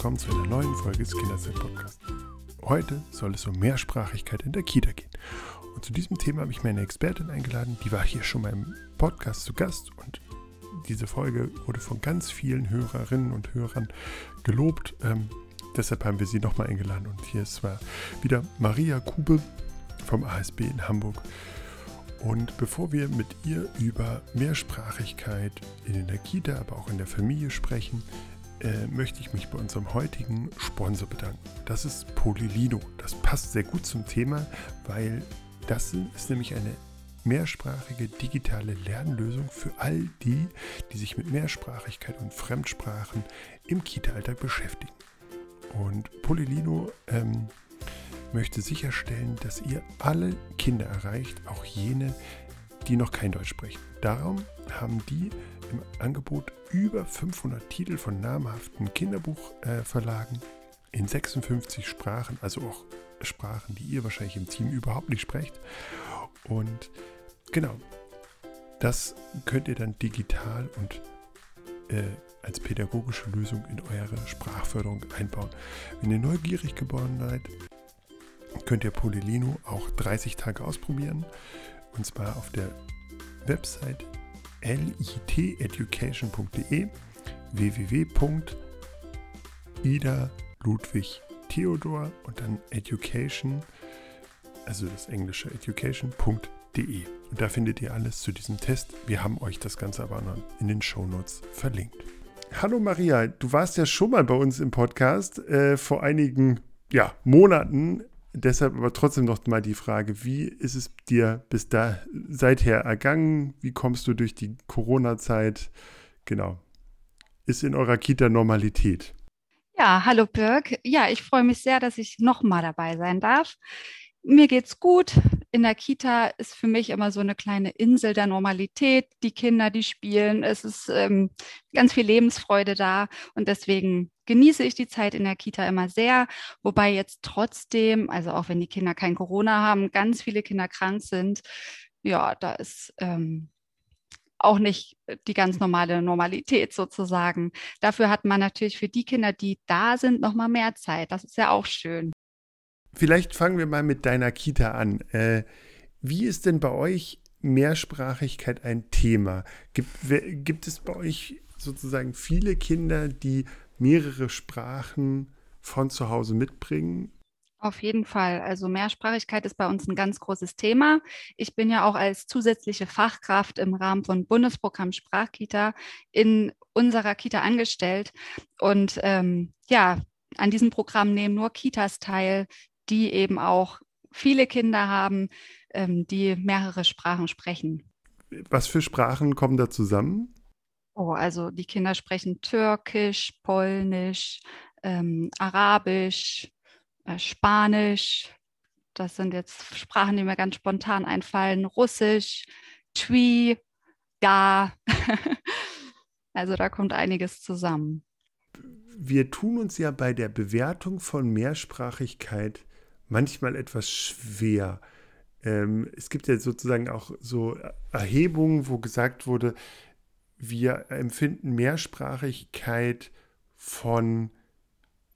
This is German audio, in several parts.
willkommen zu einer neuen Folge des Kinderzeit Podcasts. Heute soll es um Mehrsprachigkeit in der Kita gehen. Und zu diesem Thema habe ich mir eine Expertin eingeladen, die war hier schon mal im Podcast zu Gast und diese Folge wurde von ganz vielen Hörerinnen und Hörern gelobt. Ähm, deshalb haben wir sie nochmal eingeladen. Und hier ist zwar wieder Maria Kube vom ASB in Hamburg. Und bevor wir mit ihr über Mehrsprachigkeit in der Kita, aber auch in der Familie sprechen, äh, möchte ich mich bei unserem heutigen Sponsor bedanken. Das ist Polilino. Das passt sehr gut zum Thema, weil das ist nämlich eine mehrsprachige digitale Lernlösung für all die, die sich mit Mehrsprachigkeit und Fremdsprachen im Kita-Alltag beschäftigen. Und Polilino ähm, möchte sicherstellen, dass ihr alle Kinder erreicht, auch jene, die noch kein Deutsch sprechen. Darum haben die im Angebot über 500 Titel von namhaften Kinderbuchverlagen äh, in 56 Sprachen, also auch Sprachen, die ihr wahrscheinlich im Team überhaupt nicht sprecht. Und genau, das könnt ihr dann digital und äh, als pädagogische Lösung in eure Sprachförderung einbauen. Wenn ihr neugierig geworden seid, könnt ihr Polilino auch 30 Tage ausprobieren. Und zwar auf der Website liteducation.de www.ida Ludwig Theodor und dann Education, also das englische education.de. Und da findet ihr alles zu diesem Test. Wir haben euch das Ganze aber noch in den Shownotes verlinkt. Hallo Maria, du warst ja schon mal bei uns im Podcast äh, vor einigen ja, Monaten Deshalb aber trotzdem noch mal die Frage, wie ist es dir bis da seither ergangen? Wie kommst du durch die Corona-Zeit? Genau. Ist in eurer Kita Normalität? Ja, hallo Birg. Ja, ich freue mich sehr, dass ich nochmal dabei sein darf. Mir geht's gut. In der Kita ist für mich immer so eine kleine Insel der Normalität. Die Kinder, die spielen, es ist ähm, ganz viel Lebensfreude da und deswegen genieße ich die Zeit in der Kita immer sehr. Wobei jetzt trotzdem, also auch wenn die Kinder kein Corona haben, ganz viele Kinder krank sind. Ja, da ist ähm, auch nicht die ganz normale Normalität sozusagen. Dafür hat man natürlich für die Kinder, die da sind, noch mal mehr Zeit. Das ist ja auch schön. Vielleicht fangen wir mal mit deiner Kita an. Äh, wie ist denn bei euch Mehrsprachigkeit ein Thema? Gibt, gibt es bei euch sozusagen viele Kinder, die mehrere Sprachen von zu Hause mitbringen? Auf jeden Fall. Also Mehrsprachigkeit ist bei uns ein ganz großes Thema. Ich bin ja auch als zusätzliche Fachkraft im Rahmen von Bundesprogramm Sprachkita in unserer Kita angestellt. Und ähm, ja, an diesem Programm nehmen nur Kitas teil, die eben auch viele Kinder haben, ähm, die mehrere Sprachen sprechen. Was für Sprachen kommen da zusammen? Oh, also die Kinder sprechen Türkisch, Polnisch, ähm, Arabisch, äh, Spanisch. Das sind jetzt Sprachen, die mir ganz spontan einfallen. Russisch, Twi, Ga. also da kommt einiges zusammen. Wir tun uns ja bei der Bewertung von Mehrsprachigkeit manchmal etwas schwer. Ähm, es gibt ja sozusagen auch so Erhebungen, wo gesagt wurde, wir empfinden Mehrsprachigkeit von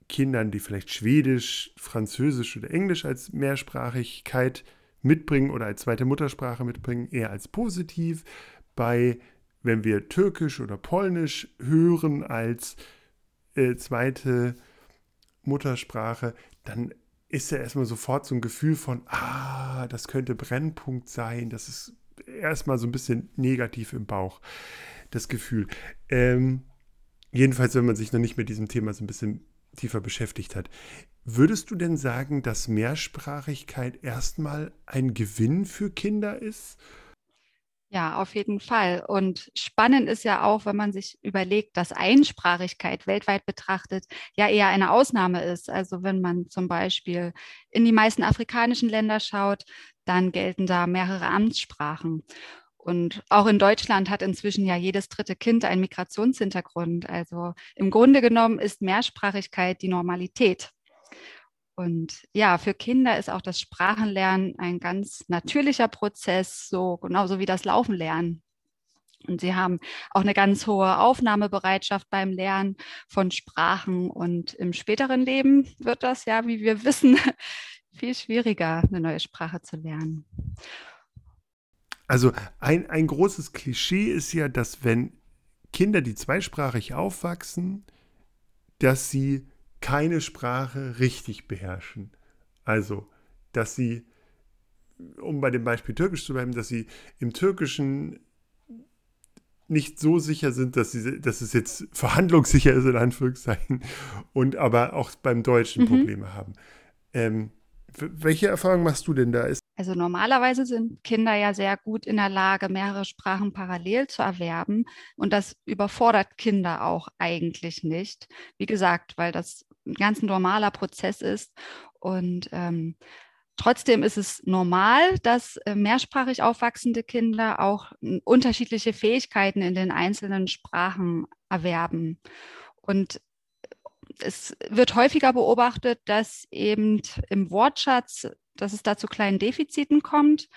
Kindern, die vielleicht Schwedisch, Französisch oder Englisch als Mehrsprachigkeit mitbringen oder als zweite Muttersprache mitbringen, eher als positiv. Bei, wenn wir Türkisch oder Polnisch hören als äh, zweite Muttersprache, dann ist ja erstmal sofort so ein Gefühl von, ah, das könnte Brennpunkt sein. Das ist erstmal so ein bisschen negativ im Bauch, das Gefühl. Ähm, jedenfalls, wenn man sich noch nicht mit diesem Thema so ein bisschen tiefer beschäftigt hat. Würdest du denn sagen, dass Mehrsprachigkeit erstmal ein Gewinn für Kinder ist? Ja, auf jeden Fall. Und spannend ist ja auch, wenn man sich überlegt, dass Einsprachigkeit weltweit betrachtet ja eher eine Ausnahme ist. Also wenn man zum Beispiel in die meisten afrikanischen Länder schaut, dann gelten da mehrere Amtssprachen. Und auch in Deutschland hat inzwischen ja jedes dritte Kind einen Migrationshintergrund. Also im Grunde genommen ist Mehrsprachigkeit die Normalität. Und ja, für Kinder ist auch das Sprachenlernen ein ganz natürlicher Prozess, so genauso wie das Laufen lernen. Und sie haben auch eine ganz hohe Aufnahmebereitschaft beim Lernen von Sprachen. Und im späteren Leben wird das ja, wie wir wissen, viel schwieriger, eine neue Sprache zu lernen. Also ein, ein großes Klischee ist ja, dass wenn Kinder, die zweisprachig aufwachsen, dass sie keine Sprache richtig beherrschen. Also, dass sie, um bei dem Beispiel Türkisch zu bleiben, dass sie im Türkischen nicht so sicher sind, dass, sie, dass es jetzt verhandlungssicher ist, in Anführungszeichen, und aber auch beim Deutschen mhm. Probleme haben. Ähm, welche Erfahrung machst du denn da? Also normalerweise sind Kinder ja sehr gut in der Lage, mehrere Sprachen parallel zu erwerben. Und das überfordert Kinder auch eigentlich nicht. Wie gesagt, weil das ein ganz normaler Prozess ist. Und ähm, Trotzdem ist es normal, dass äh, mehrsprachig aufwachsende Kinder auch unterschiedliche Fähigkeiten in den einzelnen Sprachen erwerben. Und es wird häufiger beobachtet, dass eben im Wortschatz, dass es da zu kleinen Defiziten kommt,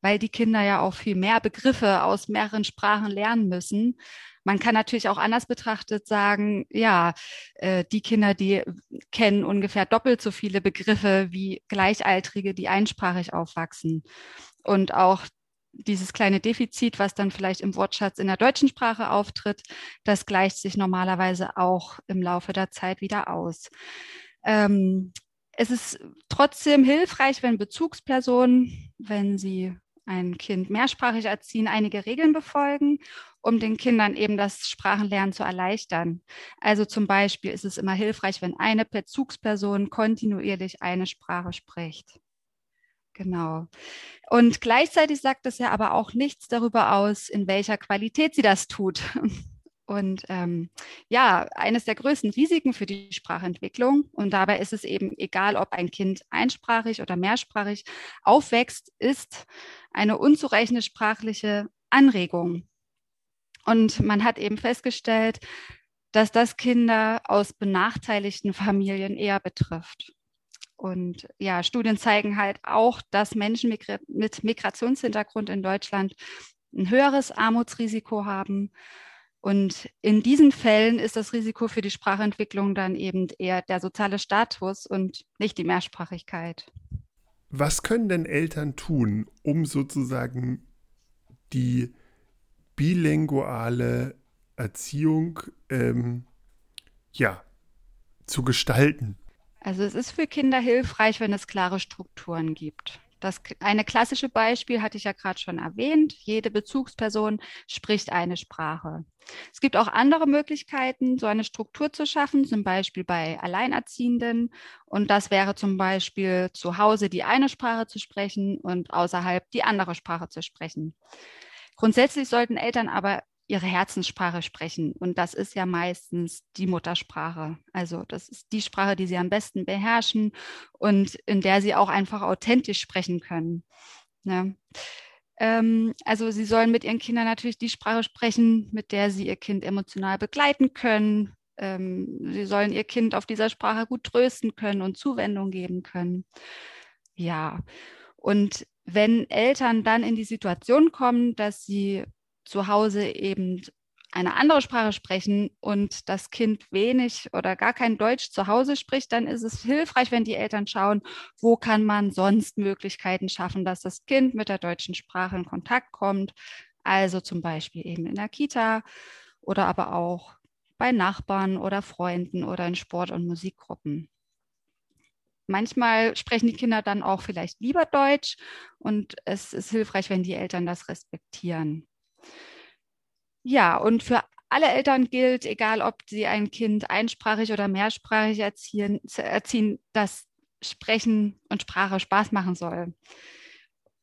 weil die Kinder ja auch viel mehr Begriffe aus mehreren Sprachen lernen müssen. Man kann natürlich auch anders betrachtet sagen, ja, äh, die Kinder, die kennen ungefähr doppelt so viele Begriffe wie Gleichaltrige, die einsprachig aufwachsen. Und auch dieses kleine Defizit, was dann vielleicht im Wortschatz in der deutschen Sprache auftritt, das gleicht sich normalerweise auch im Laufe der Zeit wieder aus. Ähm, es ist trotzdem hilfreich, wenn Bezugspersonen, wenn sie ein Kind mehrsprachig erziehen, einige Regeln befolgen, um den Kindern eben das Sprachenlernen zu erleichtern. Also zum Beispiel ist es immer hilfreich, wenn eine Bezugsperson kontinuierlich eine Sprache spricht. Genau. Und gleichzeitig sagt es ja aber auch nichts darüber aus, in welcher Qualität sie das tut. Und ähm, ja, eines der größten Risiken für die Sprachentwicklung, und dabei ist es eben egal, ob ein Kind einsprachig oder mehrsprachig aufwächst, ist eine unzureichende sprachliche Anregung. Und man hat eben festgestellt, dass das Kinder aus benachteiligten Familien eher betrifft. Und ja, Studien zeigen halt auch, dass Menschen mit Migrationshintergrund in Deutschland ein höheres Armutsrisiko haben. Und in diesen Fällen ist das Risiko für die Sprachentwicklung dann eben eher der soziale Status und nicht die Mehrsprachigkeit. Was können denn Eltern tun, um sozusagen die bilinguale Erziehung ähm, ja, zu gestalten? Also es ist für Kinder hilfreich, wenn es klare Strukturen gibt. Das eine klassische Beispiel hatte ich ja gerade schon erwähnt. Jede Bezugsperson spricht eine Sprache. Es gibt auch andere Möglichkeiten, so eine Struktur zu schaffen, zum Beispiel bei Alleinerziehenden. Und das wäre zum Beispiel zu Hause die eine Sprache zu sprechen und außerhalb die andere Sprache zu sprechen. Grundsätzlich sollten Eltern aber ihre Herzenssprache sprechen. Und das ist ja meistens die Muttersprache. Also das ist die Sprache, die sie am besten beherrschen und in der sie auch einfach authentisch sprechen können. Ne? Ähm, also sie sollen mit ihren Kindern natürlich die Sprache sprechen, mit der sie ihr Kind emotional begleiten können. Ähm, sie sollen ihr Kind auf dieser Sprache gut trösten können und Zuwendung geben können. Ja. Und wenn Eltern dann in die Situation kommen, dass sie zu Hause eben eine andere Sprache sprechen und das Kind wenig oder gar kein Deutsch zu Hause spricht, dann ist es hilfreich, wenn die Eltern schauen, wo kann man sonst Möglichkeiten schaffen, dass das Kind mit der deutschen Sprache in Kontakt kommt. Also zum Beispiel eben in der Kita oder aber auch bei Nachbarn oder Freunden oder in Sport- und Musikgruppen. Manchmal sprechen die Kinder dann auch vielleicht lieber Deutsch und es ist hilfreich, wenn die Eltern das respektieren. Ja, und für alle Eltern gilt, egal ob sie ein Kind einsprachig oder mehrsprachig erziehen, erziehen, dass Sprechen und Sprache Spaß machen soll.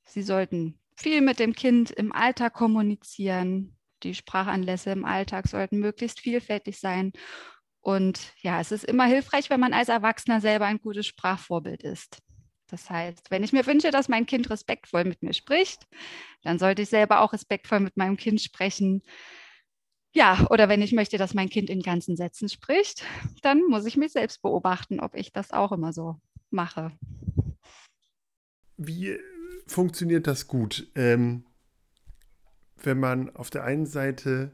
Sie sollten viel mit dem Kind im Alltag kommunizieren. Die Sprachanlässe im Alltag sollten möglichst vielfältig sein. Und ja, es ist immer hilfreich, wenn man als Erwachsener selber ein gutes Sprachvorbild ist. Das heißt, wenn ich mir wünsche, dass mein Kind respektvoll mit mir spricht, dann sollte ich selber auch respektvoll mit meinem Kind sprechen. Ja, oder wenn ich möchte, dass mein Kind in ganzen Sätzen spricht, dann muss ich mich selbst beobachten, ob ich das auch immer so mache. Wie funktioniert das gut? Ähm, wenn man auf der einen Seite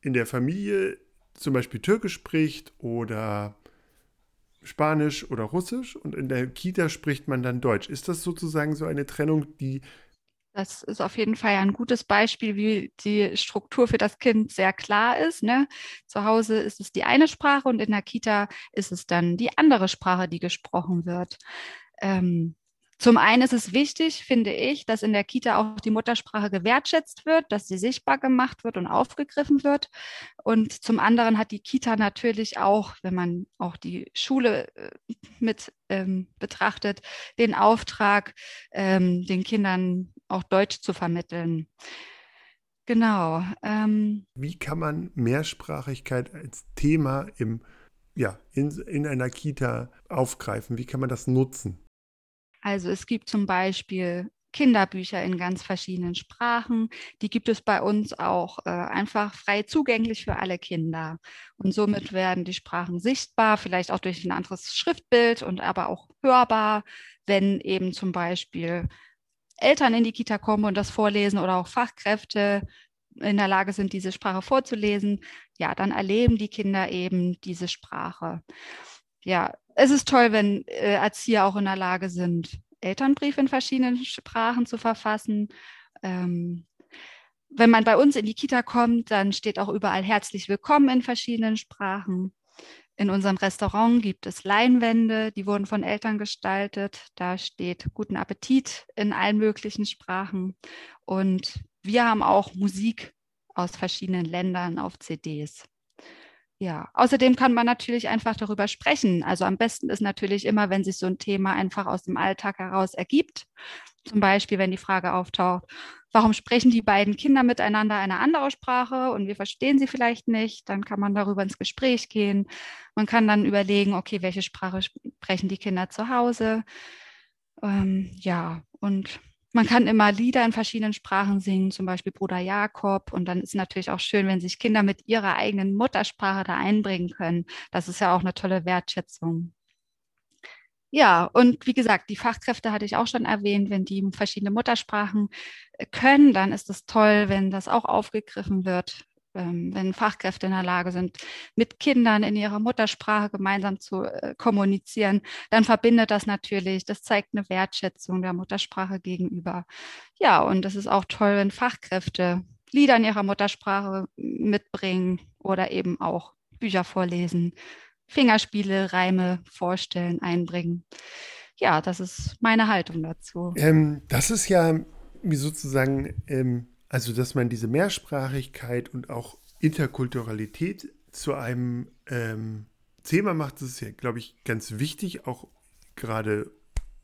in der Familie zum Beispiel Türkisch spricht oder Spanisch oder Russisch und in der Kita spricht man dann Deutsch. Ist das sozusagen so eine Trennung, die das ist auf jeden Fall ein gutes Beispiel, wie die Struktur für das Kind sehr klar ist. Ne? Zu Hause ist es die eine Sprache und in der Kita ist es dann die andere Sprache, die gesprochen wird. Ähm, zum einen ist es wichtig, finde ich, dass in der Kita auch die Muttersprache gewertschätzt wird, dass sie sichtbar gemacht wird und aufgegriffen wird. Und zum anderen hat die Kita natürlich auch, wenn man auch die Schule äh, mit ähm, betrachtet, den Auftrag, ähm, den Kindern auch Deutsch zu vermitteln. Genau. Ähm, Wie kann man Mehrsprachigkeit als Thema im, ja, in, in einer Kita aufgreifen? Wie kann man das nutzen? Also es gibt zum Beispiel Kinderbücher in ganz verschiedenen Sprachen. Die gibt es bei uns auch äh, einfach frei zugänglich für alle Kinder. Und somit werden die Sprachen sichtbar, vielleicht auch durch ein anderes Schriftbild und aber auch hörbar, wenn eben zum Beispiel Eltern in die Kita kommen und das vorlesen oder auch Fachkräfte in der Lage sind, diese Sprache vorzulesen, ja, dann erleben die Kinder eben diese Sprache. Ja, es ist toll, wenn äh, Erzieher auch in der Lage sind, Elternbriefe in verschiedenen Sprachen zu verfassen. Ähm, wenn man bei uns in die Kita kommt, dann steht auch überall herzlich willkommen in verschiedenen Sprachen. In unserem Restaurant gibt es Leinwände, die wurden von Eltern gestaltet. Da steht guten Appetit in allen möglichen Sprachen. Und wir haben auch Musik aus verschiedenen Ländern auf CDs. Ja, außerdem kann man natürlich einfach darüber sprechen. Also am besten ist natürlich immer, wenn sich so ein Thema einfach aus dem Alltag heraus ergibt. Zum Beispiel, wenn die Frage auftaucht, warum sprechen die beiden Kinder miteinander eine andere Sprache und wir verstehen sie vielleicht nicht, dann kann man darüber ins Gespräch gehen. Man kann dann überlegen, okay, welche Sprache sprechen die Kinder zu Hause? Ähm, ja, und man kann immer Lieder in verschiedenen Sprachen singen, zum Beispiel Bruder Jakob. Und dann ist natürlich auch schön, wenn sich Kinder mit ihrer eigenen Muttersprache da einbringen können. Das ist ja auch eine tolle Wertschätzung. Ja, und wie gesagt, die Fachkräfte hatte ich auch schon erwähnt, wenn die verschiedene Muttersprachen äh, können, dann ist es toll, wenn das auch aufgegriffen wird wenn Fachkräfte in der Lage sind, mit Kindern in ihrer Muttersprache gemeinsam zu äh, kommunizieren, dann verbindet das natürlich, das zeigt eine Wertschätzung der Muttersprache gegenüber. Ja, und es ist auch toll, wenn Fachkräfte Lieder in ihrer Muttersprache mitbringen oder eben auch Bücher vorlesen, Fingerspiele, Reime vorstellen, einbringen. Ja, das ist meine Haltung dazu. Ähm, das ist ja wie sozusagen ähm, also, dass man diese Mehrsprachigkeit und auch Interkulturalität zu einem ähm, Thema macht, das ist ja, glaube ich, ganz wichtig, auch gerade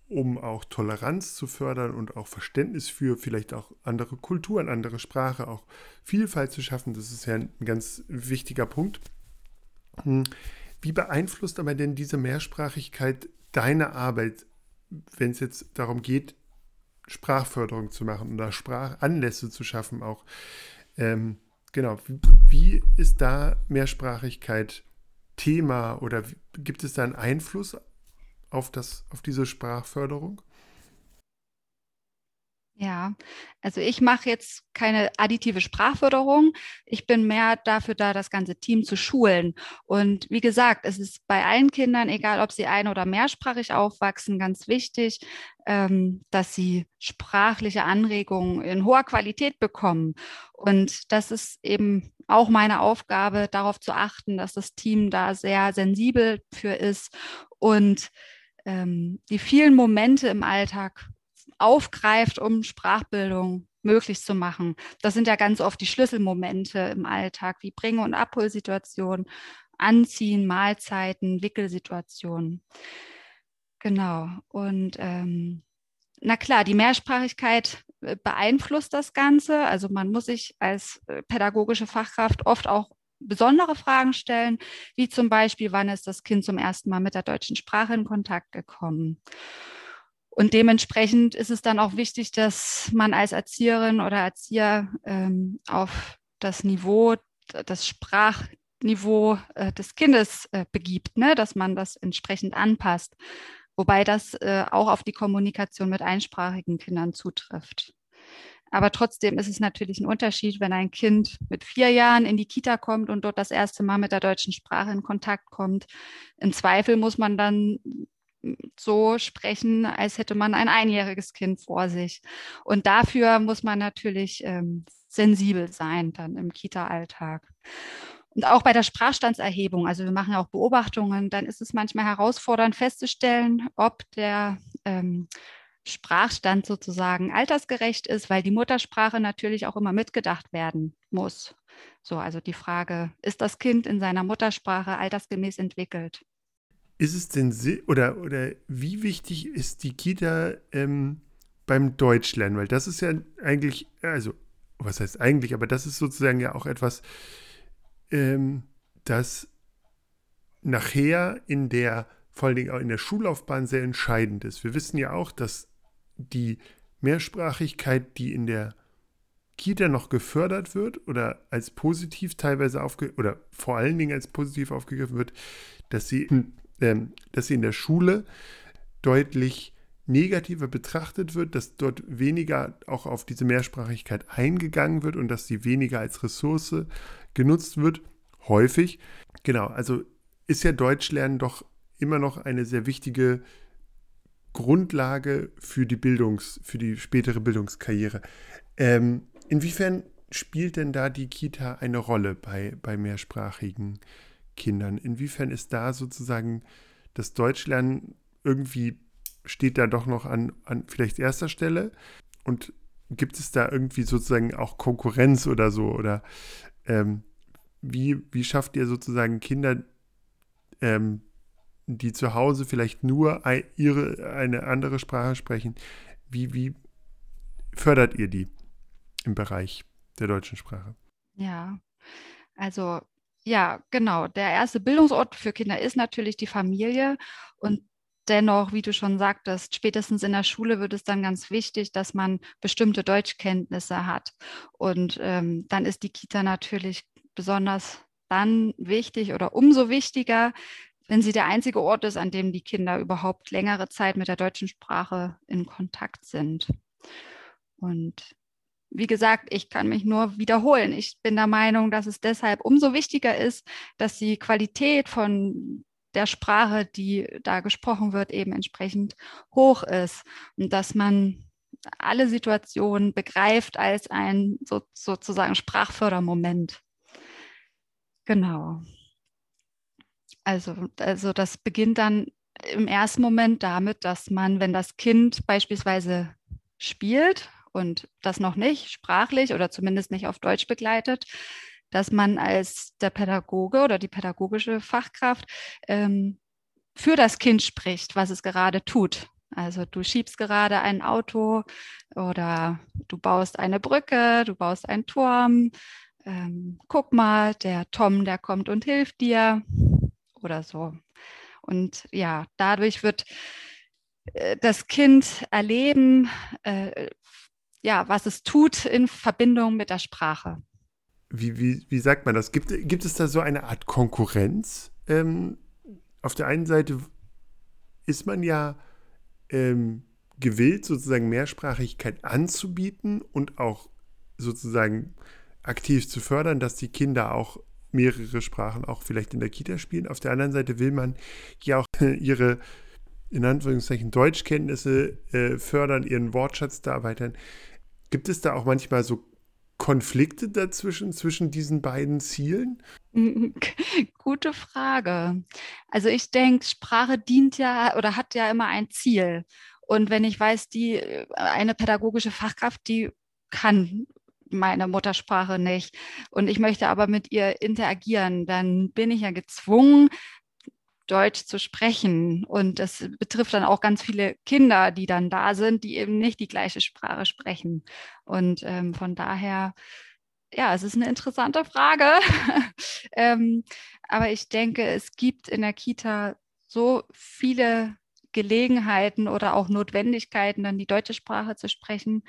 um auch Toleranz zu fördern und auch Verständnis für vielleicht auch andere Kulturen, andere Sprache, auch Vielfalt zu schaffen. Das ist ja ein ganz wichtiger Punkt. Hm. Wie beeinflusst aber denn diese Mehrsprachigkeit deine Arbeit, wenn es jetzt darum geht, Sprachförderung zu machen oder Sprachanlässe zu schaffen auch. Ähm, genau, wie, ist da Mehrsprachigkeit Thema oder gibt es da einen Einfluss auf, das, auf diese Sprachförderung? Ja, also ich mache jetzt keine additive Sprachförderung. Ich bin mehr dafür da, das ganze Team zu schulen. Und wie gesagt, es ist bei allen Kindern, egal ob sie ein- oder mehrsprachig aufwachsen, ganz wichtig, ähm, dass sie sprachliche Anregungen in hoher Qualität bekommen. Und das ist eben auch meine Aufgabe, darauf zu achten, dass das Team da sehr sensibel für ist und ähm, die vielen Momente im Alltag aufgreift, um Sprachbildung möglich zu machen. Das sind ja ganz oft die Schlüsselmomente im Alltag, wie Bring- und Abholsituationen, Anziehen, Mahlzeiten, Wickelsituationen. Genau. Und ähm, na klar, die Mehrsprachigkeit äh, beeinflusst das Ganze. Also man muss sich als äh, pädagogische Fachkraft oft auch besondere Fragen stellen, wie zum Beispiel, wann ist das Kind zum ersten Mal mit der deutschen Sprache in Kontakt gekommen? Und dementsprechend ist es dann auch wichtig, dass man als Erzieherin oder Erzieher ähm, auf das Niveau, das Sprachniveau äh, des Kindes äh, begibt, ne? dass man das entsprechend anpasst. Wobei das äh, auch auf die Kommunikation mit einsprachigen Kindern zutrifft. Aber trotzdem ist es natürlich ein Unterschied, wenn ein Kind mit vier Jahren in die Kita kommt und dort das erste Mal mit der deutschen Sprache in Kontakt kommt. Im Zweifel muss man dann so sprechen, als hätte man ein einjähriges Kind vor sich. Und dafür muss man natürlich ähm, sensibel sein dann im Kita-Alltag. Und auch bei der Sprachstandserhebung, also wir machen ja auch Beobachtungen, dann ist es manchmal herausfordernd festzustellen, ob der ähm, Sprachstand sozusagen altersgerecht ist, weil die Muttersprache natürlich auch immer mitgedacht werden muss. So, also die Frage, ist das Kind in seiner Muttersprache altersgemäß entwickelt? Ist es denn oder oder wie wichtig ist die Kita ähm, beim Deutschlernen? Weil das ist ja eigentlich, also was heißt eigentlich, aber das ist sozusagen ja auch etwas, ähm, das nachher in der, vor allen Dingen auch in der Schullaufbahn sehr entscheidend ist. Wir wissen ja auch, dass die Mehrsprachigkeit, die in der Kita noch gefördert wird oder als positiv teilweise aufge oder vor allen Dingen als positiv aufgegriffen wird, dass sie, äh, dass sie in der Schule deutlich negativer betrachtet wird, dass dort weniger auch auf diese Mehrsprachigkeit eingegangen wird und dass sie weniger als Ressource genutzt wird, häufig. Genau, also ist ja Deutschlernen doch immer noch eine sehr wichtige Grundlage für die Bildungs, für die spätere Bildungskarriere. Ähm, inwiefern spielt denn da die Kita eine Rolle bei, bei mehrsprachigen Kindern? Inwiefern ist da sozusagen das Deutschlernen irgendwie steht da doch noch an, an vielleicht erster Stelle? Und gibt es da irgendwie sozusagen auch Konkurrenz oder so? Oder ähm, wie, wie schafft ihr sozusagen Kinder, ähm, die zu Hause vielleicht nur ihre, eine andere Sprache sprechen, wie, wie fördert ihr die im Bereich der deutschen Sprache? Ja, also ja, genau. Der erste Bildungsort für Kinder ist natürlich die Familie und dennoch, wie du schon sagtest, spätestens in der Schule wird es dann ganz wichtig, dass man bestimmte Deutschkenntnisse hat. Und ähm, dann ist die Kita natürlich besonders dann wichtig oder umso wichtiger, wenn sie der einzige Ort ist, an dem die Kinder überhaupt längere Zeit mit der deutschen Sprache in Kontakt sind. Und wie gesagt, ich kann mich nur wiederholen. Ich bin der Meinung, dass es deshalb umso wichtiger ist, dass die Qualität von der Sprache, die da gesprochen wird, eben entsprechend hoch ist und dass man alle Situationen begreift als ein so, sozusagen Sprachfördermoment. Genau. Also, also das beginnt dann im ersten Moment damit, dass man, wenn das Kind beispielsweise spielt und das noch nicht sprachlich oder zumindest nicht auf Deutsch begleitet, dass man als der Pädagoge oder die pädagogische Fachkraft ähm, für das Kind spricht, was es gerade tut. Also du schiebst gerade ein Auto oder du baust eine Brücke, du baust einen Turm. Ähm, guck mal, der Tom, der kommt und hilft dir oder so. Und ja, dadurch wird äh, das Kind erleben, äh, ja, was es tut in Verbindung mit der Sprache. Wie, wie, wie sagt man das? Gibt, gibt es da so eine Art Konkurrenz? Ähm, auf der einen Seite ist man ja ähm, gewillt, sozusagen Mehrsprachigkeit anzubieten und auch sozusagen aktiv zu fördern, dass die Kinder auch mehrere Sprachen auch vielleicht in der Kita spielen. Auf der anderen Seite will man ja auch ihre in Anführungszeichen Deutschkenntnisse äh, fördern, ihren Wortschatz da erweitern. Gibt es da auch manchmal so Konflikte dazwischen, zwischen diesen beiden Zielen? Gute Frage. Also ich denke, Sprache dient ja oder hat ja immer ein Ziel. Und wenn ich weiß, die äh, eine pädagogische Fachkraft, die kann meine Muttersprache nicht und ich möchte aber mit ihr interagieren, dann bin ich ja gezwungen, Deutsch zu sprechen. Und das betrifft dann auch ganz viele Kinder, die dann da sind, die eben nicht die gleiche Sprache sprechen. Und ähm, von daher, ja, es ist eine interessante Frage. ähm, aber ich denke, es gibt in der Kita so viele Gelegenheiten oder auch Notwendigkeiten, dann die deutsche Sprache zu sprechen,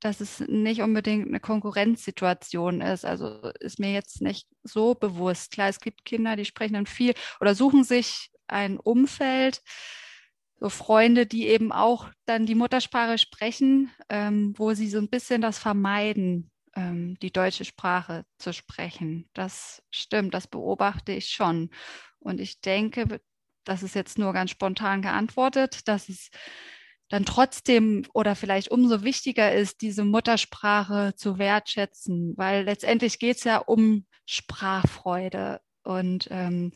dass es nicht unbedingt eine Konkurrenzsituation ist. Also ist mir jetzt nicht so bewusst. Klar, es gibt Kinder, die sprechen dann viel oder suchen sich ein Umfeld, so Freunde, die eben auch dann die Muttersprache sprechen, ähm, wo sie so ein bisschen das vermeiden, ähm, die deutsche Sprache zu sprechen. Das stimmt, das beobachte ich schon. Und ich denke, das ist jetzt nur ganz spontan geantwortet, dass es dann trotzdem oder vielleicht umso wichtiger ist, diese Muttersprache zu wertschätzen, weil letztendlich geht es ja um Sprachfreude. Und ähm,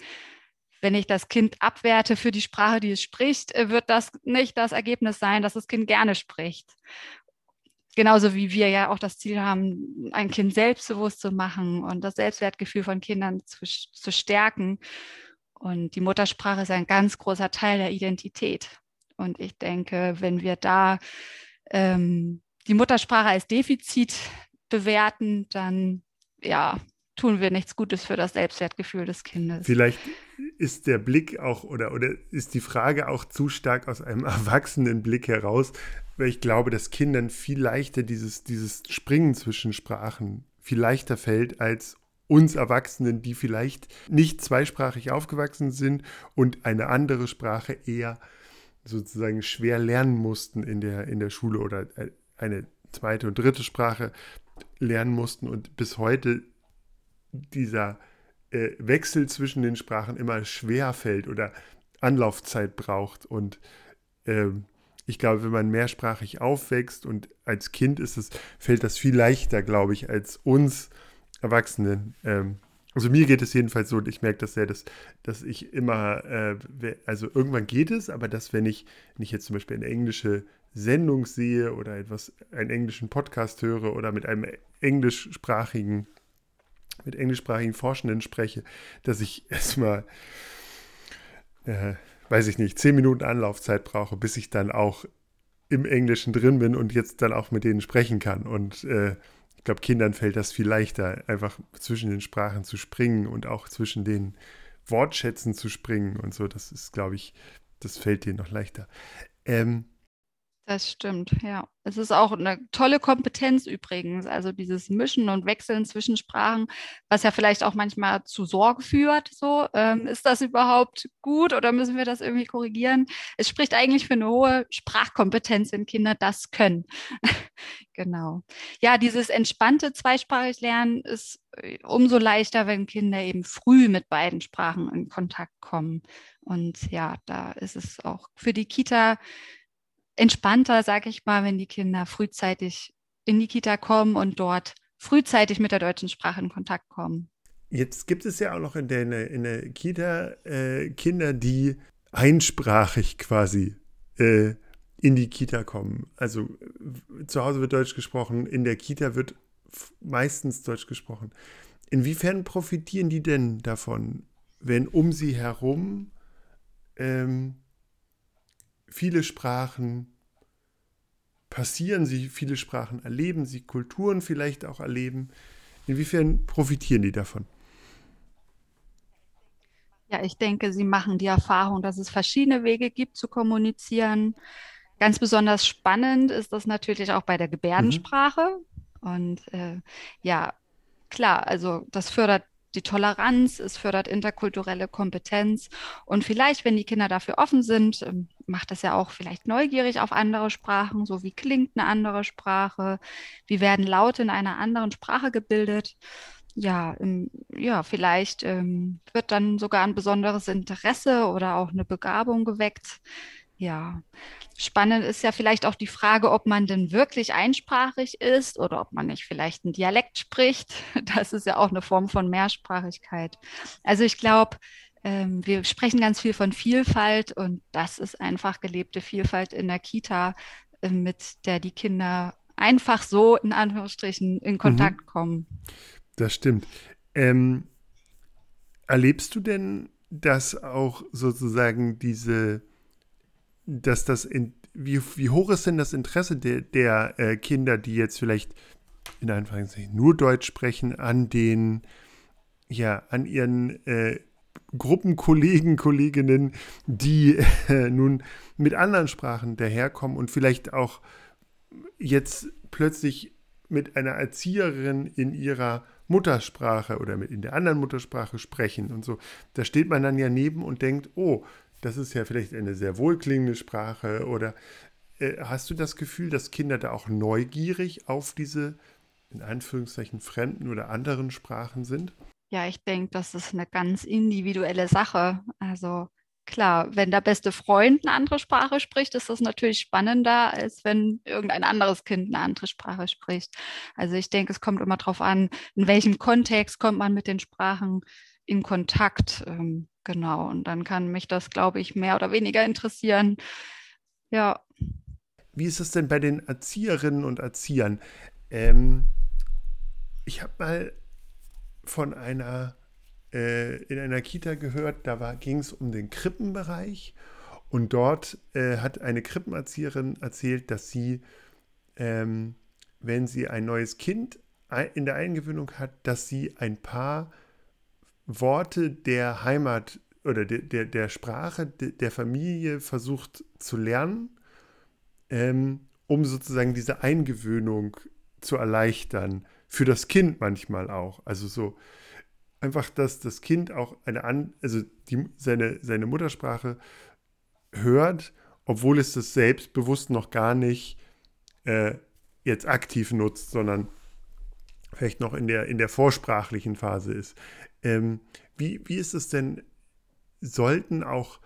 wenn ich das Kind abwerte für die Sprache, die es spricht, äh, wird das nicht das Ergebnis sein, dass das Kind gerne spricht. Genauso wie wir ja auch das Ziel haben, ein Kind selbstbewusst zu machen und das Selbstwertgefühl von Kindern zu, zu stärken. Und die Muttersprache ist ein ganz großer Teil der Identität. Und ich denke, wenn wir da ähm, die Muttersprache als Defizit bewerten, dann ja, tun wir nichts Gutes für das Selbstwertgefühl des Kindes. Vielleicht ist der Blick auch oder, oder ist die Frage auch zu stark aus einem erwachsenen Blick heraus, weil ich glaube, dass Kindern viel leichter dieses, dieses Springen zwischen Sprachen viel leichter fällt als uns Erwachsenen, die vielleicht nicht zweisprachig aufgewachsen sind und eine andere Sprache eher sozusagen schwer lernen mussten in der, in der Schule oder eine zweite und dritte Sprache lernen mussten und bis heute dieser äh, Wechsel zwischen den Sprachen immer schwer fällt oder Anlaufzeit braucht. Und ähm, ich glaube, wenn man mehrsprachig aufwächst und als Kind ist es, fällt das viel leichter, glaube ich, als uns Erwachsenen. Ähm, also mir geht es jedenfalls so und ich merke das sehr, dass, dass ich immer, äh, also irgendwann geht es, aber dass wenn ich, wenn ich jetzt zum Beispiel eine englische Sendung sehe oder etwas, einen englischen Podcast höre oder mit einem englischsprachigen mit englischsprachigen Forschenden spreche, dass ich erstmal, äh, weiß ich nicht, zehn Minuten Anlaufzeit brauche, bis ich dann auch im Englischen drin bin und jetzt dann auch mit denen sprechen kann. Und äh, ich glaube, Kindern fällt das viel leichter, einfach zwischen den Sprachen zu springen und auch zwischen den Wortschätzen zu springen und so. Das ist, glaube ich, das fällt denen noch leichter. Ähm, das stimmt, ja. Es ist auch eine tolle Kompetenz übrigens, also dieses Mischen und Wechseln zwischen Sprachen, was ja vielleicht auch manchmal zu Sorge führt. So, ähm, ist das überhaupt gut oder müssen wir das irgendwie korrigieren? Es spricht eigentlich für eine hohe Sprachkompetenz, wenn Kinder das können. genau. Ja, dieses entspannte zweisprachig Lernen ist äh, umso leichter, wenn Kinder eben früh mit beiden Sprachen in Kontakt kommen. Und ja, da ist es auch für die Kita entspannter, sage ich mal, wenn die Kinder frühzeitig in die Kita kommen und dort frühzeitig mit der deutschen Sprache in Kontakt kommen. Jetzt gibt es ja auch noch in der, in der Kita äh, Kinder, die einsprachig quasi äh, in die Kita kommen. Also zu Hause wird Deutsch gesprochen, in der Kita wird meistens Deutsch gesprochen. Inwiefern profitieren die denn davon, wenn um sie herum ähm, viele Sprachen passieren, sie viele Sprachen erleben, sie Kulturen vielleicht auch erleben. Inwiefern profitieren die davon? Ja, ich denke, sie machen die Erfahrung, dass es verschiedene Wege gibt zu kommunizieren. Ganz besonders spannend ist das natürlich auch bei der Gebärdensprache. Mhm. Und äh, ja, klar, also das fördert die Toleranz, es fördert interkulturelle Kompetenz. Und vielleicht, wenn die Kinder dafür offen sind, ähm, macht das ja auch vielleicht neugierig auf andere Sprachen, so wie klingt eine andere Sprache, wie werden Laute in einer anderen Sprache gebildet. Ja, im, ja, vielleicht ähm, wird dann sogar ein besonderes Interesse oder auch eine Begabung geweckt. Ja, spannend ist ja vielleicht auch die Frage, ob man denn wirklich einsprachig ist oder ob man nicht vielleicht einen Dialekt spricht. Das ist ja auch eine Form von Mehrsprachigkeit. Also ich glaube, ähm, wir sprechen ganz viel von Vielfalt und das ist einfach gelebte Vielfalt in der Kita, äh, mit der die Kinder einfach so in Anführungsstrichen in Kontakt mhm. kommen. Das stimmt. Ähm, erlebst du denn, dass auch sozusagen diese dass das in, wie, wie hoch ist denn das Interesse der, der äh, Kinder, die jetzt vielleicht in Anführungszeichen nur Deutsch sprechen, an den, ja, an ihren äh, Gruppenkollegen, Kolleginnen, die äh, nun mit anderen Sprachen daherkommen und vielleicht auch jetzt plötzlich mit einer Erzieherin in ihrer Muttersprache oder mit in der anderen Muttersprache sprechen und so. Da steht man dann ja neben und denkt, oh, das ist ja vielleicht eine sehr wohlklingende Sprache oder äh, hast du das Gefühl, dass Kinder da auch neugierig auf diese in Anführungszeichen fremden oder anderen Sprachen sind? Ja, ich denke, das ist eine ganz individuelle Sache. Also klar, wenn der beste Freund eine andere Sprache spricht, ist das natürlich spannender, als wenn irgendein anderes Kind eine andere Sprache spricht. Also ich denke, es kommt immer darauf an, in welchem Kontext kommt man mit den Sprachen in Kontakt. Ähm, genau. Und dann kann mich das, glaube ich, mehr oder weniger interessieren. Ja. Wie ist es denn bei den Erzieherinnen und Erziehern? Ähm, ich habe mal von einer äh, in einer Kita gehört, da ging es um den Krippenbereich und dort äh, hat eine Krippenerzieherin erzählt, dass sie, ähm, wenn sie ein neues Kind in der Eingewöhnung hat, dass sie ein paar Worte der Heimat oder der, der, der Sprache der Familie versucht zu lernen, ähm, um sozusagen diese Eingewöhnung zu erleichtern. Für das Kind manchmal auch. Also so einfach, dass das Kind auch eine an, also die, seine, seine Muttersprache hört, obwohl es das selbstbewusst noch gar nicht äh, jetzt aktiv nutzt, sondern vielleicht noch in der, in der vorsprachlichen Phase ist. Ähm, wie, wie ist es denn, sollten auch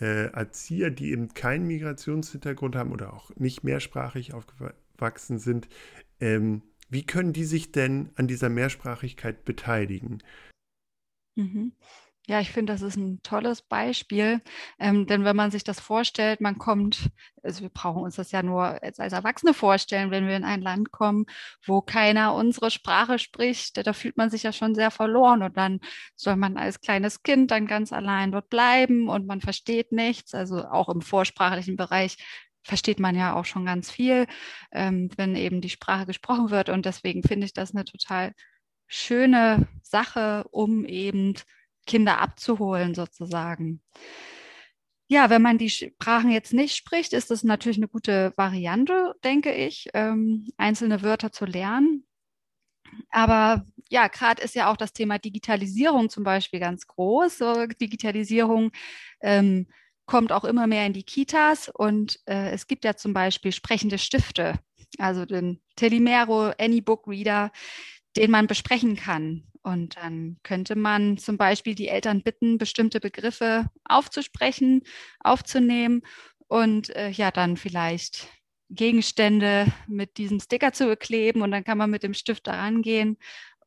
äh, Erzieher, die eben keinen Migrationshintergrund haben oder auch nicht mehrsprachig aufgewachsen sind, ähm, wie können die sich denn an dieser Mehrsprachigkeit beteiligen? Mhm. Ja, ich finde, das ist ein tolles Beispiel, ähm, denn wenn man sich das vorstellt, man kommt, also wir brauchen uns das ja nur als, als Erwachsene vorstellen, wenn wir in ein Land kommen, wo keiner unsere Sprache spricht, da fühlt man sich ja schon sehr verloren und dann soll man als kleines Kind dann ganz allein dort bleiben und man versteht nichts, also auch im vorsprachlichen Bereich versteht man ja auch schon ganz viel, ähm, wenn eben die Sprache gesprochen wird und deswegen finde ich das eine total schöne Sache, um eben Kinder abzuholen sozusagen. Ja, wenn man die Sprachen jetzt nicht spricht, ist das natürlich eine gute Variante, denke ich, ähm, einzelne Wörter zu lernen. Aber ja, gerade ist ja auch das Thema Digitalisierung zum Beispiel ganz groß. So, Digitalisierung ähm, kommt auch immer mehr in die Kitas und äh, es gibt ja zum Beispiel sprechende Stifte, also den Telimero Anybook Reader, den man besprechen kann. Und dann könnte man zum Beispiel die Eltern bitten, bestimmte Begriffe aufzusprechen, aufzunehmen und äh, ja, dann vielleicht Gegenstände mit diesem Sticker zu bekleben und dann kann man mit dem Stift daran gehen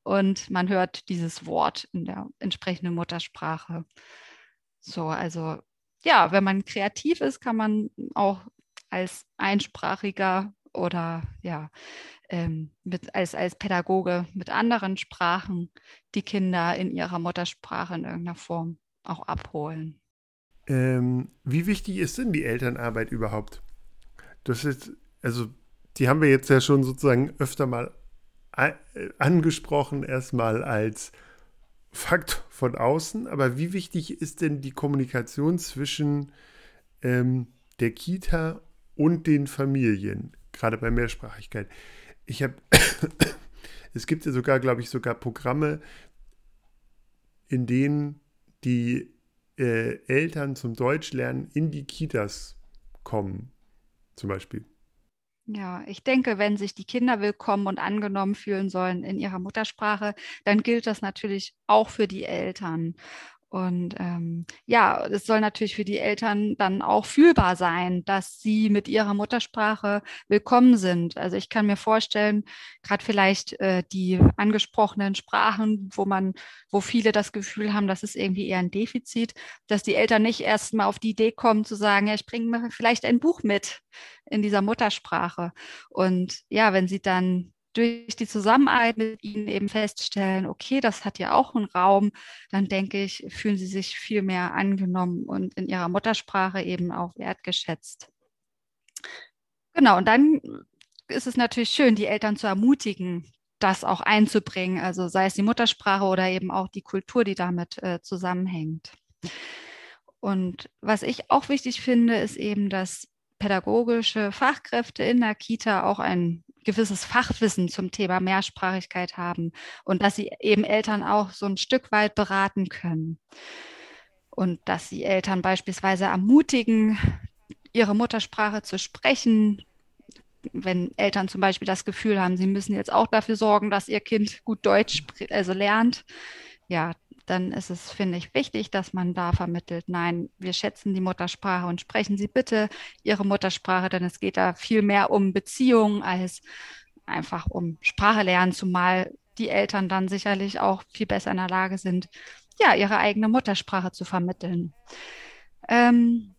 und man hört dieses Wort in der entsprechenden Muttersprache. So, also ja, wenn man kreativ ist, kann man auch als Einsprachiger oder ja, ähm, mit, als, als Pädagoge mit anderen Sprachen die Kinder in ihrer Muttersprache in irgendeiner Form auch abholen. Ähm, wie wichtig ist denn die Elternarbeit überhaupt? Das ist, also, die haben wir jetzt ja schon sozusagen öfter mal angesprochen, erstmal als Fakt von außen, aber wie wichtig ist denn die Kommunikation zwischen ähm, der Kita und den Familien, gerade bei Mehrsprachigkeit? Ich habe, es gibt ja sogar, glaube ich, sogar Programme, in denen die äh, Eltern zum Deutschlernen in die Kitas kommen, zum Beispiel. Ja, ich denke, wenn sich die Kinder willkommen und angenommen fühlen sollen in ihrer Muttersprache, dann gilt das natürlich auch für die Eltern. Und ähm, ja, es soll natürlich für die Eltern dann auch fühlbar sein, dass sie mit ihrer Muttersprache willkommen sind. Also ich kann mir vorstellen, gerade vielleicht äh, die angesprochenen Sprachen, wo man, wo viele das Gefühl haben, das ist irgendwie eher ein Defizit, dass die Eltern nicht erst mal auf die Idee kommen zu sagen, ja, ich bringe mir vielleicht ein Buch mit in dieser Muttersprache. Und ja, wenn sie dann durch die Zusammenarbeit mit ihnen eben feststellen, okay, das hat ja auch einen Raum, dann denke ich, fühlen sie sich viel mehr angenommen und in ihrer Muttersprache eben auch wertgeschätzt. Genau, und dann ist es natürlich schön, die Eltern zu ermutigen, das auch einzubringen, also sei es die Muttersprache oder eben auch die Kultur, die damit äh, zusammenhängt. Und was ich auch wichtig finde, ist eben, dass pädagogische Fachkräfte in der Kita auch ein gewisses Fachwissen zum Thema Mehrsprachigkeit haben und dass sie eben Eltern auch so ein Stück weit beraten können. und dass sie Eltern beispielsweise ermutigen, ihre Muttersprache zu sprechen. Wenn Eltern zum Beispiel das Gefühl haben, sie müssen jetzt auch dafür sorgen, dass ihr Kind gut Deutsch also lernt, ja, dann ist es, finde ich, wichtig, dass man da vermittelt, nein, wir schätzen die Muttersprache und sprechen Sie bitte Ihre Muttersprache, denn es geht da viel mehr um Beziehungen als einfach um Sprache lernen, zumal die Eltern dann sicherlich auch viel besser in der Lage sind, ja, ihre eigene Muttersprache zu vermitteln. Ähm,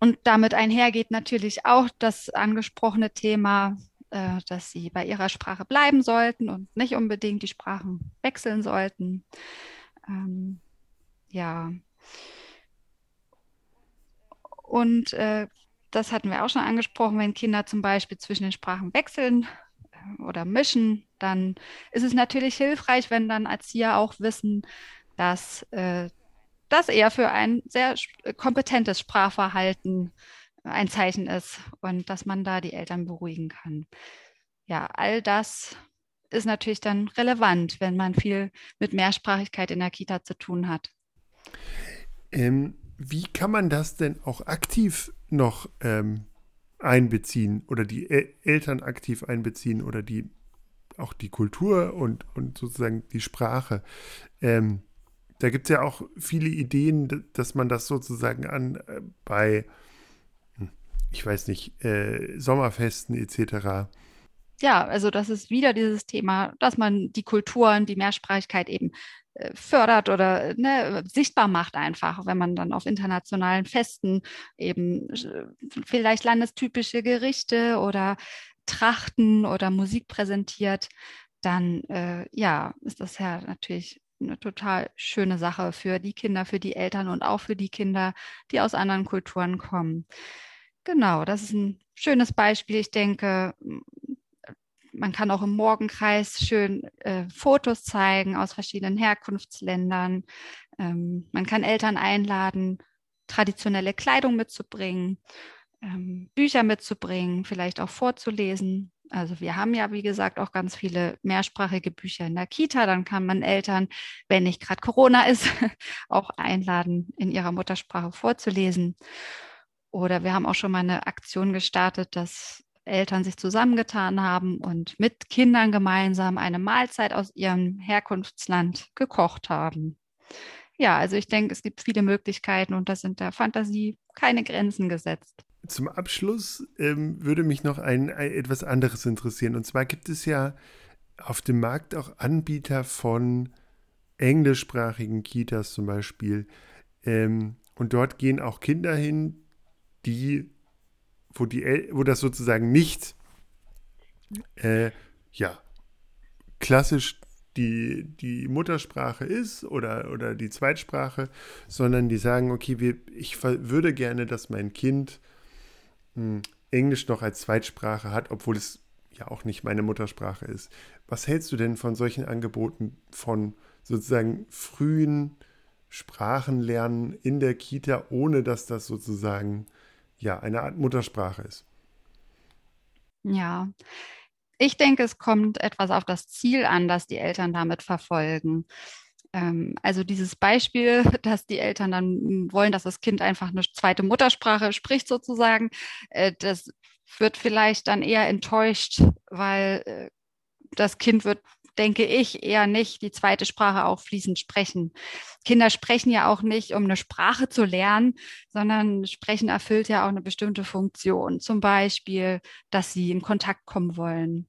und damit einhergeht natürlich auch das angesprochene Thema, äh, dass sie bei ihrer Sprache bleiben sollten und nicht unbedingt die Sprachen wechseln sollten. Ähm, ja. Und äh, das hatten wir auch schon angesprochen, wenn Kinder zum Beispiel zwischen den Sprachen wechseln äh, oder mischen, dann ist es natürlich hilfreich, wenn dann Erzieher auch wissen, dass äh, das eher für ein sehr kompetentes Sprachverhalten ein Zeichen ist und dass man da die Eltern beruhigen kann. Ja, all das ist natürlich dann relevant, wenn man viel mit Mehrsprachigkeit in der Kita zu tun hat. Ähm, wie kann man das denn auch aktiv noch ähm, einbeziehen oder die El Eltern aktiv einbeziehen oder die auch die Kultur und, und sozusagen die Sprache? Ähm, da gibt es ja auch viele Ideen, dass man das sozusagen an äh, bei, hm, ich weiß nicht, äh, Sommerfesten etc ja, also das ist wieder dieses Thema, dass man die Kulturen, die Mehrsprachigkeit eben äh, fördert oder ne, sichtbar macht einfach, wenn man dann auf internationalen Festen eben äh, vielleicht landestypische Gerichte oder Trachten oder Musik präsentiert, dann äh, ja, ist das ja natürlich eine total schöne Sache für die Kinder, für die Eltern und auch für die Kinder, die aus anderen Kulturen kommen. Genau, das ist ein schönes Beispiel. Ich denke, man kann auch im Morgenkreis schön äh, Fotos zeigen aus verschiedenen Herkunftsländern. Ähm, man kann Eltern einladen, traditionelle Kleidung mitzubringen, ähm, Bücher mitzubringen, vielleicht auch vorzulesen. Also wir haben ja, wie gesagt, auch ganz viele mehrsprachige Bücher in der Kita. Dann kann man Eltern, wenn nicht gerade Corona ist, auch einladen, in ihrer Muttersprache vorzulesen. Oder wir haben auch schon mal eine Aktion gestartet, dass Eltern sich zusammengetan haben und mit Kindern gemeinsam eine Mahlzeit aus ihrem Herkunftsland gekocht haben. Ja, also ich denke, es gibt viele Möglichkeiten und da sind der Fantasie keine Grenzen gesetzt. Zum Abschluss ähm, würde mich noch ein, ein, etwas anderes interessieren. Und zwar gibt es ja auf dem Markt auch Anbieter von englischsprachigen Kitas zum Beispiel. Ähm, und dort gehen auch Kinder hin, die wo, die, wo das sozusagen nicht äh, ja, klassisch die, die Muttersprache ist oder, oder die Zweitsprache, sondern die sagen, okay, wir, ich würde gerne, dass mein Kind mh, hm, Englisch noch als Zweitsprache hat, obwohl es ja auch nicht meine Muttersprache ist. Was hältst du denn von solchen Angeboten von sozusagen frühen Sprachenlernen in der Kita, ohne dass das sozusagen ja eine Art Muttersprache ist. Ja, ich denke, es kommt etwas auf das Ziel an, das die Eltern damit verfolgen. Ähm, also dieses Beispiel, dass die Eltern dann wollen, dass das Kind einfach eine zweite Muttersprache spricht sozusagen, äh, das wird vielleicht dann eher enttäuscht, weil äh, das Kind wird denke ich, eher nicht die zweite Sprache auch fließend sprechen. Kinder sprechen ja auch nicht, um eine Sprache zu lernen, sondern Sprechen erfüllt ja auch eine bestimmte Funktion. Zum Beispiel, dass sie in Kontakt kommen wollen.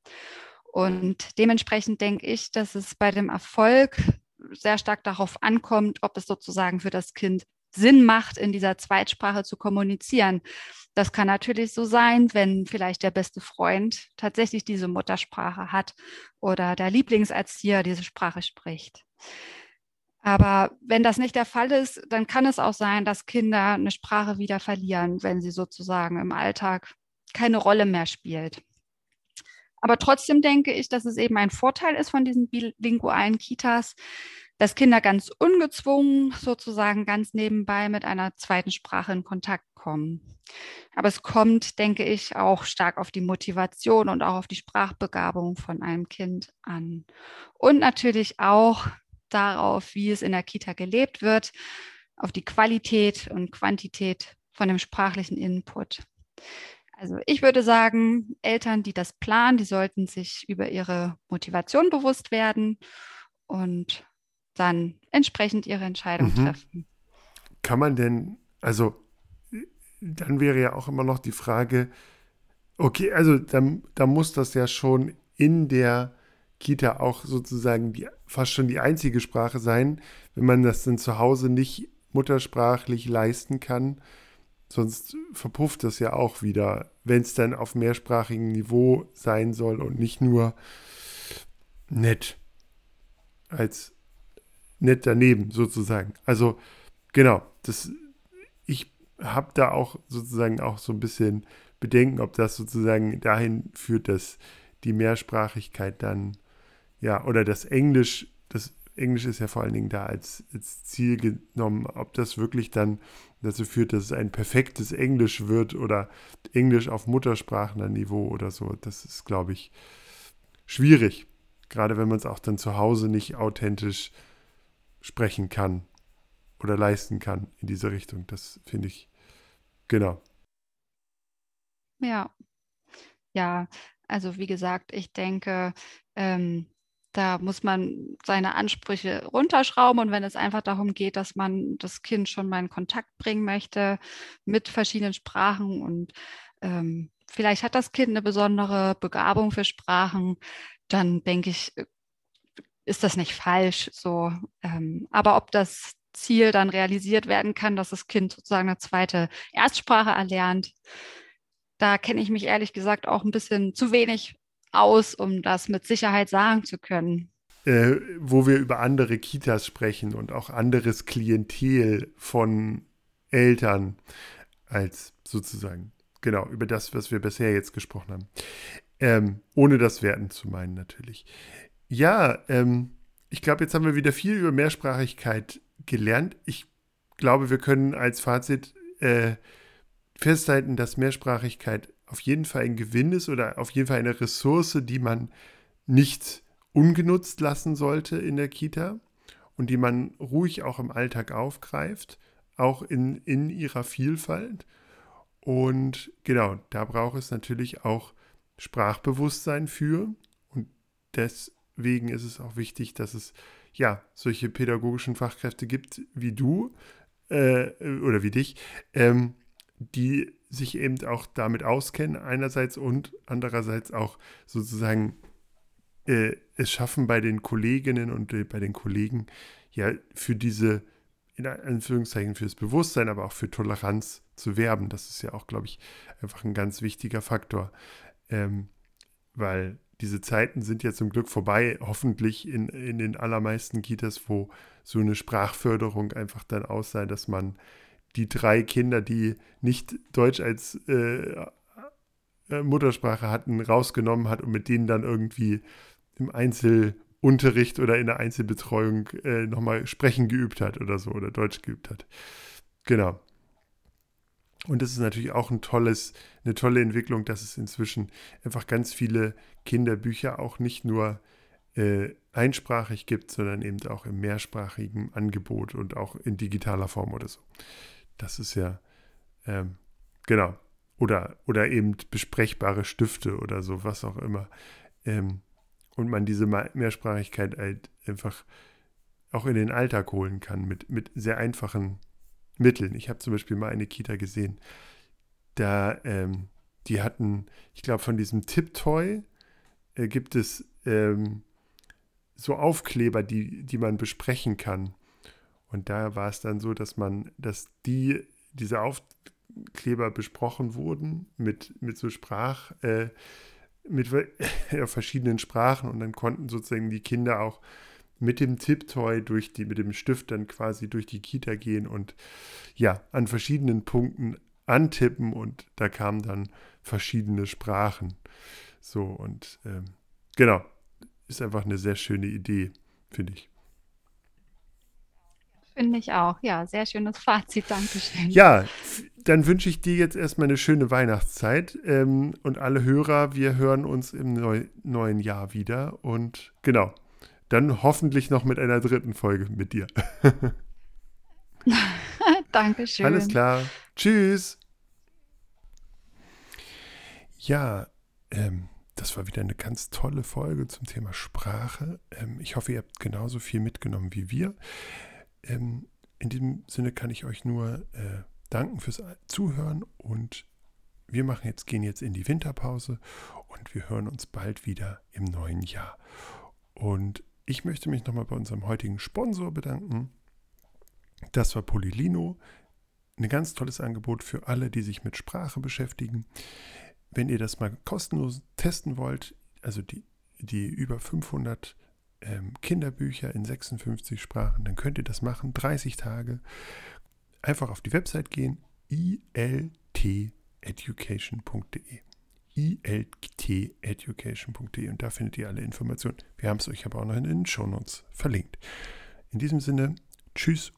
Und dementsprechend denke ich, dass es bei dem Erfolg sehr stark darauf ankommt, ob es sozusagen für das Kind Sinn macht, in dieser Zweitsprache zu kommunizieren. Das kann natürlich so sein, wenn vielleicht der beste Freund tatsächlich diese Muttersprache hat oder der Lieblingserzieher diese Sprache spricht. Aber wenn das nicht der Fall ist, dann kann es auch sein, dass Kinder eine Sprache wieder verlieren, wenn sie sozusagen im Alltag keine Rolle mehr spielt. Aber trotzdem denke ich, dass es eben ein Vorteil ist von diesen bilingualen Kitas, dass Kinder ganz ungezwungen sozusagen ganz nebenbei mit einer zweiten Sprache in Kontakt kommen. Aber es kommt, denke ich, auch stark auf die Motivation und auch auf die Sprachbegabung von einem Kind an. Und natürlich auch darauf, wie es in der Kita gelebt wird. auf die Qualität und Quantität von dem sprachlichen Input. Also ich würde sagen, Eltern, die das planen, die sollten sich über ihre Motivation bewusst werden und dann entsprechend ihre Entscheidung mhm. treffen. Kann man denn, also dann wäre ja auch immer noch die Frage, okay, also da, da muss das ja schon in der Kita auch sozusagen die, fast schon die einzige Sprache sein, wenn man das dann zu Hause nicht muttersprachlich leisten kann. Sonst verpufft das ja auch wieder, wenn es dann auf mehrsprachigem Niveau sein soll und nicht nur nett als nett daneben sozusagen. Also genau, das, ich habe da auch sozusagen auch so ein bisschen Bedenken, ob das sozusagen dahin führt, dass die Mehrsprachigkeit dann, ja, oder das Englisch, das Englisch ist ja vor allen Dingen da als, als Ziel genommen, ob das wirklich dann dazu führt, dass es ein perfektes Englisch wird oder Englisch auf Muttersprachlerniveau oder so. Das ist, glaube ich, schwierig. Gerade wenn man es auch dann zu Hause nicht authentisch sprechen kann oder leisten kann in diese Richtung. Das finde ich, genau. Ja. Ja, also wie gesagt, ich denke, ähm, da muss man seine Ansprüche runterschrauben und wenn es einfach darum geht, dass man das Kind schon mal in Kontakt bringen möchte mit verschiedenen Sprachen und ähm, vielleicht hat das Kind eine besondere Begabung für Sprachen, dann denke ich, ist das nicht falsch. So, ähm, aber ob das Ziel dann realisiert werden kann, dass das Kind sozusagen eine zweite Erstsprache erlernt, da kenne ich mich ehrlich gesagt auch ein bisschen zu wenig aus, um das mit Sicherheit sagen zu können. Äh, wo wir über andere Kitas sprechen und auch anderes Klientel von Eltern als sozusagen, genau, über das, was wir bisher jetzt gesprochen haben. Ähm, ohne das Werten zu meinen natürlich. Ja, ähm, ich glaube, jetzt haben wir wieder viel über Mehrsprachigkeit gelernt. Ich glaube, wir können als Fazit äh, festhalten, dass Mehrsprachigkeit auf jeden Fall ein Gewinn ist oder auf jeden Fall eine Ressource, die man nicht ungenutzt lassen sollte in der Kita und die man ruhig auch im Alltag aufgreift, auch in, in ihrer Vielfalt. Und genau, da braucht es natürlich auch Sprachbewusstsein für. Und deswegen ist es auch wichtig, dass es ja solche pädagogischen Fachkräfte gibt wie du äh, oder wie dich, ähm, die sich eben auch damit auskennen, einerseits und andererseits auch sozusagen äh, es schaffen bei den Kolleginnen und äh, bei den Kollegen ja für diese, in Anführungszeichen, fürs Bewusstsein, aber auch für Toleranz zu werben. Das ist ja auch, glaube ich, einfach ein ganz wichtiger Faktor. Ähm, weil diese Zeiten sind ja zum Glück vorbei, hoffentlich in, in den allermeisten Kitas, wo so eine Sprachförderung einfach dann aussah, dass man die drei Kinder, die nicht Deutsch als äh, äh, Muttersprache hatten, rausgenommen hat und mit denen dann irgendwie im Einzelunterricht oder in der Einzelbetreuung äh, nochmal sprechen geübt hat oder so oder Deutsch geübt hat. Genau. Und das ist natürlich auch ein tolles, eine tolle Entwicklung, dass es inzwischen einfach ganz viele Kinderbücher auch nicht nur äh, einsprachig gibt, sondern eben auch im mehrsprachigen Angebot und auch in digitaler Form oder so. Das ist ja, ähm, genau. Oder, oder eben besprechbare Stifte oder so, was auch immer. Ähm, und man diese Mehrsprachigkeit halt einfach auch in den Alltag holen kann mit, mit sehr einfachen Mitteln. Ich habe zum Beispiel mal eine Kita gesehen, da ähm, die hatten, ich glaube, von diesem Tipptoy äh, gibt es ähm, so Aufkleber, die, die man besprechen kann. Und da war es dann so, dass man, dass die, diese Aufkleber besprochen wurden mit, mit so Sprach, äh, mit ja, verschiedenen Sprachen und dann konnten sozusagen die Kinder auch mit dem Tipptoy durch die, mit dem Stift dann quasi durch die Kita gehen und ja, an verschiedenen Punkten antippen und da kamen dann verschiedene Sprachen. So und ähm, genau, ist einfach eine sehr schöne Idee, finde ich. Finde ich auch. Ja, sehr schönes Fazit. Dankeschön. Ja, dann wünsche ich dir jetzt erstmal eine schöne Weihnachtszeit. Ähm, und alle Hörer, wir hören uns im neu, neuen Jahr wieder. Und genau, dann hoffentlich noch mit einer dritten Folge mit dir. Dankeschön. Alles klar. Tschüss. Ja, ähm, das war wieder eine ganz tolle Folge zum Thema Sprache. Ähm, ich hoffe, ihr habt genauso viel mitgenommen wie wir. Ähm, in diesem Sinne kann ich euch nur äh, danken fürs Zuhören und wir machen jetzt, gehen jetzt in die Winterpause und wir hören uns bald wieder im neuen Jahr. Und ich möchte mich nochmal bei unserem heutigen Sponsor bedanken. Das war Polilino. Ein ganz tolles Angebot für alle, die sich mit Sprache beschäftigen. Wenn ihr das mal kostenlos testen wollt, also die, die über 500 ähm, Kinderbücher in 56 Sprachen, dann könnt ihr das machen, 30 Tage. Einfach auf die Website gehen, ilteducation.de ilteducation.de und da findet ihr alle Informationen. Wir haben es euch aber auch noch in den Shownotes verlinkt. In diesem Sinne, tschüss.